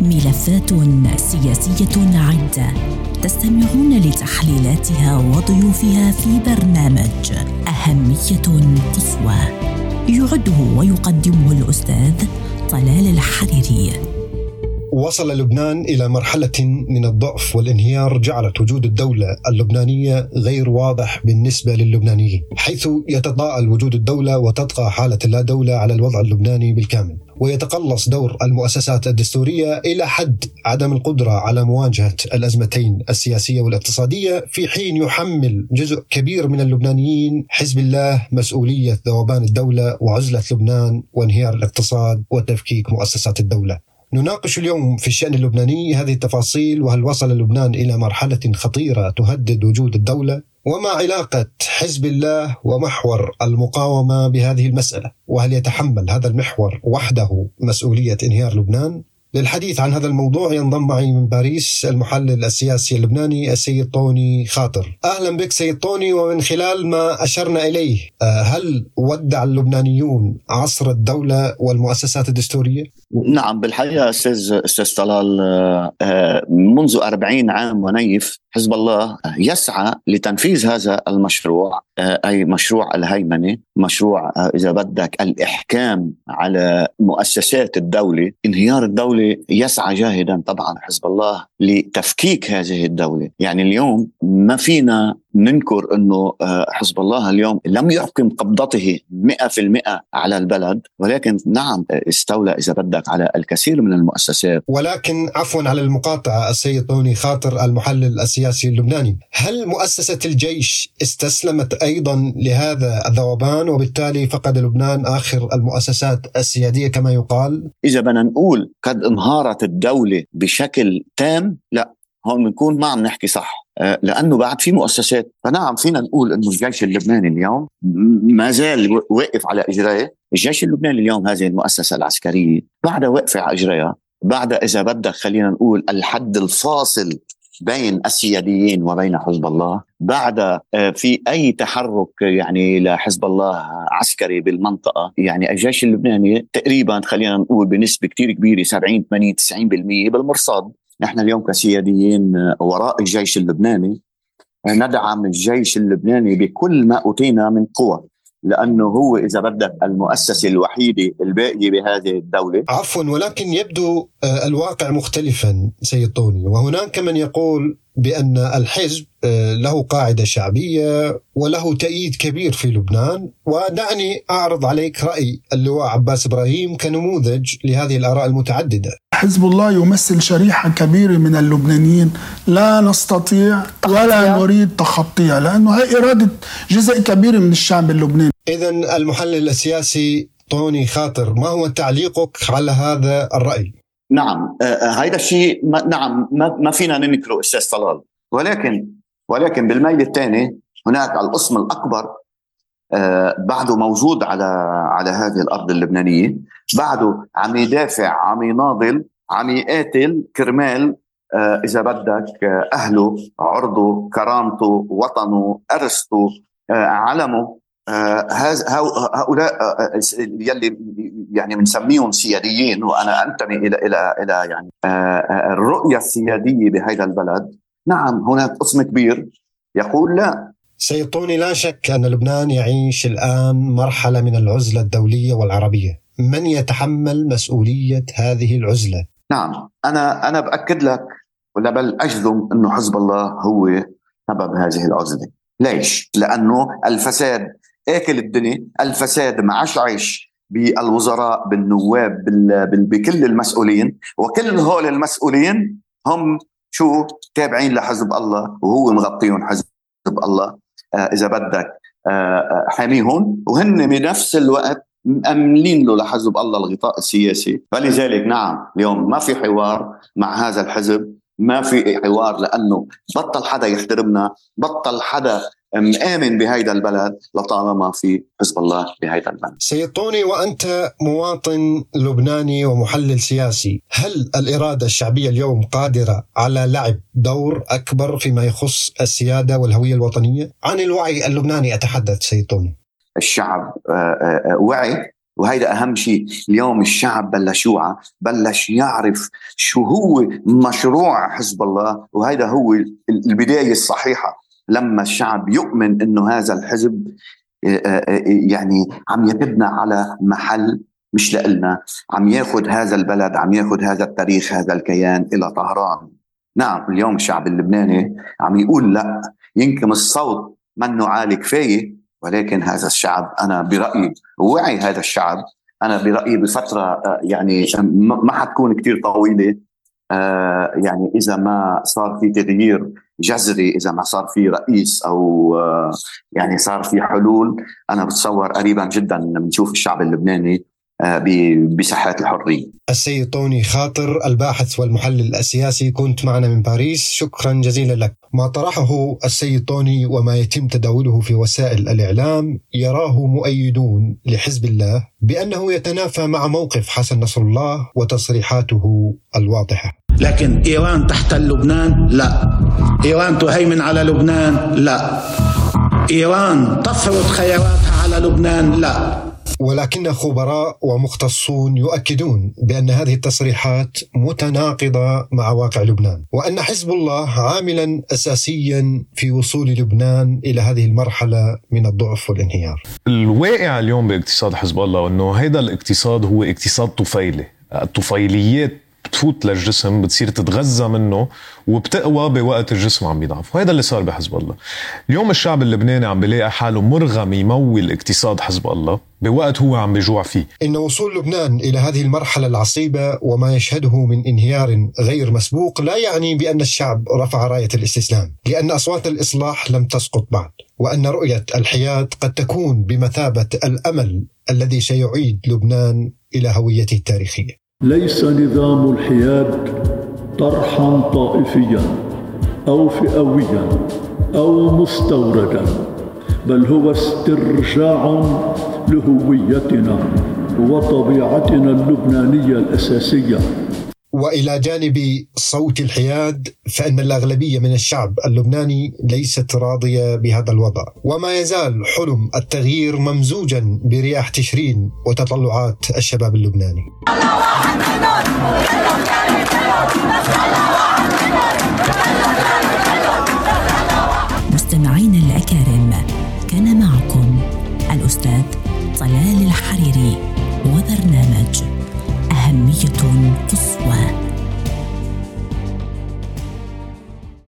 ملفات سياسية عدة تستمعون لتحليلاتها وضيوفها في برنامج أهمية تسوى يعده ويقدمه الأستاذ طلال الحريري. وصل لبنان إلى مرحلة من الضعف والانهيار جعلت وجود الدولة اللبنانية غير واضح بالنسبة للبنانيين، حيث يتضاءل وجود الدولة وتطغى حالة اللا دولة على الوضع اللبناني بالكامل. ويتقلص دور المؤسسات الدستورية إلى حد عدم القدرة على مواجهة الأزمتين السياسية والاقتصادية في حين يحمل جزء كبير من اللبنانيين حزب الله مسؤولية ذوبان الدولة وعزلة لبنان وانهيار الاقتصاد وتفكيك مؤسسات الدولة. نناقش اليوم في الشأن اللبناني هذه التفاصيل وهل وصل لبنان إلى مرحلة خطيرة تهدد وجود الدولة؟ وما علاقة حزب الله ومحور المقاومة بهذه المسألة؟ وهل يتحمل هذا المحور وحده مسؤولية انهيار لبنان؟ للحديث عن هذا الموضوع ينضم معي من باريس المحلل السياسي اللبناني السيد طوني خاطر أهلا بك سيد طوني ومن خلال ما أشرنا إليه آه، هل ودع اللبنانيون عصر الدولة والمؤسسات الدستورية؟ نعم بالحقيقة أستاذ أستاذ طلال آه، آه، منذ أربعين عام ونيف حزب الله يسعى لتنفيذ هذا المشروع أي مشروع الهيمنة مشروع إذا بدك الإحكام على مؤسسات الدولة. انهيار الدولة يسعى جاهدا طبعا حزب الله لتفكيك هذه الدولة. يعني اليوم ما فينا ننكر إنه آه، حزب الله اليوم لم يحكم قبضته 100% على البلد ولكن نعم استولى إذا بدك على الكثير من المؤسسات. ولكن عفوا على المقاطعة السيد طوني خاطر المحلل السياسي اللبناني. هل مؤسسة الجيش استسلمت أيضا لهذا الذوبان وبالتالي فقد لبنان آخر المؤسسات السيادية كما يقال؟ إذا بدنا نقول قد انهارت الدولة بشكل تام لا. هون بنكون ما عم نحكي صح. آه، لأنه بعد في مؤسسات فنعم فينا نقول إنه الجيش اللبناني اليوم ما زال واقف على إجرائه. الجيش اللبناني اليوم هذه المؤسسة العسكرية بعدها واقفة على إجرائها. بعدها إذا بدك خلينا نقول الحد الفاصل بين السياديين وبين حزب الله بعد آه، في أي تحرك يعني لحزب الله عسكري بالمنطقة. يعني الجيش اللبناني تقريبا خلينا نقول بنسبة كثير كبيرة 70 80 90% بالمرصاد. نحن اليوم كسياديين وراء الجيش اللبناني ندعم الجيش اللبناني بكل ما أوتينا من قوة لأنه هو إذا بدك المؤسسة الوحيدة الباقية بهذه الدولة. عفوا ولكن يبدو آه، الواقع مختلفا سيد طوني. وهناك من يقول بأن الحزب آه، له قاعدة شعبية وله تأييد كبير في لبنان. ودعني أعرض عليك رأي اللواء عباس إبراهيم كنموذج لهذه الآراء المتعددة. حزب الله يمثل شريحة كبيرة من اللبنانيين لا نستطيع ولا نريد تخطيها لأنه هي إرادة جزء كبير من الشعب اللبناني. اذا المحلل السياسي طوني خاطر ما هو تعليقك على هذا الرأي؟ نعم هذا آه، آه، الشيء نعم ما فينا ننكره أستاذ طلال ولكن ولكن بالميل الثاني هناك القسم الأكبر بعده موجود على على هذه الأرض اللبنانية. بعده عم يدافع عم يناضل عم يقاتل كرمال إذا بدك أهله عرضه كرامته وطنه ارثه علمه. هؤلاء آه، آه، يلي يعني بنسميهم سياديين وأنا أنتمي إلى إلى إلى يعني آه، الرؤية السيادية بهذا البلد. نعم هناك قسم كبير يقول لا. سيطوني لا شك أن لبنان يعيش الآن مرحلة من العزلة الدولية والعربية. من يتحمل مسؤولية هذه العزلة؟ نعم أنا أنا بأكد لك ولا بل أجزم انه حزب الله هو سبب هذه العزلة. ليش؟ لأنه الفساد اكل الدنيا الفساد عيش بالوزراء بالنواب بكل المسؤولين وكل هول المسؤولين هم شو؟ تابعين لحزب الله وهو مغطيهم حزب الله. إذا بدك آه, آه، حاميهم. وهن بنفس الوقت مأملين له لحزب الله الغطاء السياسي. فلذلك نعم اليوم ما في حوار مع هذا الحزب ما في حوار لأنه بطل حدا يحترمنا بطل حدا مآمن بهيدا البلد لطالما في حزب الله بهيدا البلد. سيد طوني وأنت مواطن لبناني ومحلل سياسي. هل الإرادة الشعبية اليوم قادرة على لعب دور أكبر فيما يخص السيادة والهوية الوطنية؟ عن الوعي اللبناني أتحدث سيد طوني الشعب آه، آه، آه، وعي. وهيدا أهم شيء. اليوم الشعب بلش يوعى بلش يعرف شو هو مشروع حزب الله وهيدا هو البداية الصحيحة. لما الشعب يؤمن إنه هذا الحزب آه، آه، يعني عم يبنى على محل مش لنا عم ياخذ هذا البلد عم ياخذ هذا التاريخ هذا الكيان إلى طهران. نعم اليوم الشعب اللبناني عم يقول لا يمكن الصوت منه عالي كفايه ولكن هذا الشعب أنا برأيي وعي هذا الشعب أنا برأيي بفترة آه، يعني ما حتكون كثير طويلة آه، يعني إذا ما صار في تغيير جذري إذا ما صار في رئيس أو آه، يعني صار في حلول أنا بتصور قريبا جدا بنشوف الشعب اللبناني آه، بساحات الحرية. السيد طوني خاطر الباحث والمحلل السياسي كنت معنا من باريس شكرا جزيلا لك. ما طرحه السيد طوني وما يتم تداوله في وسائل الإعلام يراه مؤيدون لحزب الله بأنه يتنافى مع موقف حسن نصر الله وتصريحاته الواضحة. لكن إيران تحتل لبنان؟ لا. إيران تهيمن على لبنان؟ لا. إيران تفرض خياراتها على لبنان؟ لا. ولكن خبراء ومختصون يؤكدون بأن هذه التصريحات متناقضة مع واقع لبنان، وأن حزب الله عاملا اساسيا في وصول لبنان إلى هذه المرحلة من الضعف والانهيار. الواقع اليوم باقتصاد حزب الله إنه هذا الاقتصاد هو اقتصاد طفيلي، الطفيليات بتفوت للجسم بتصير تتغذى منه وبتقوى بوقت الجسم عم بيضعف. وهذا اللي صار بحزب الله. اليوم الشعب اللبناني عم بيلاقي حاله مرغم يمول اقتصاد حزب الله بوقت هو عم بيجوع فيه. إن وصول لبنان إلى هذه المرحلة العصيبة وما يشهده من انهيار غير مسبوق لا يعني بأن الشعب رفع راية الاستسلام لأن أصوات الإصلاح لم تسقط بعد وأن رؤية الحياد قد تكون بمثابة الأمل الذي سيعيد لبنان إلى هويته التاريخية. ليس نظام الحياد طرحا طائفيا أو فئويا أو مستوردا بل هو استرجاع لهويتنا وطبيعتنا اللبنانية الأساسية. وإلى جانب صوت الحياد فإن الأغلبية من الشعب اللبناني ليست راضية بهذا الوضع، وما يزال حلم التغيير ممزوجا برياح تشرين وتطلعات الشباب اللبناني.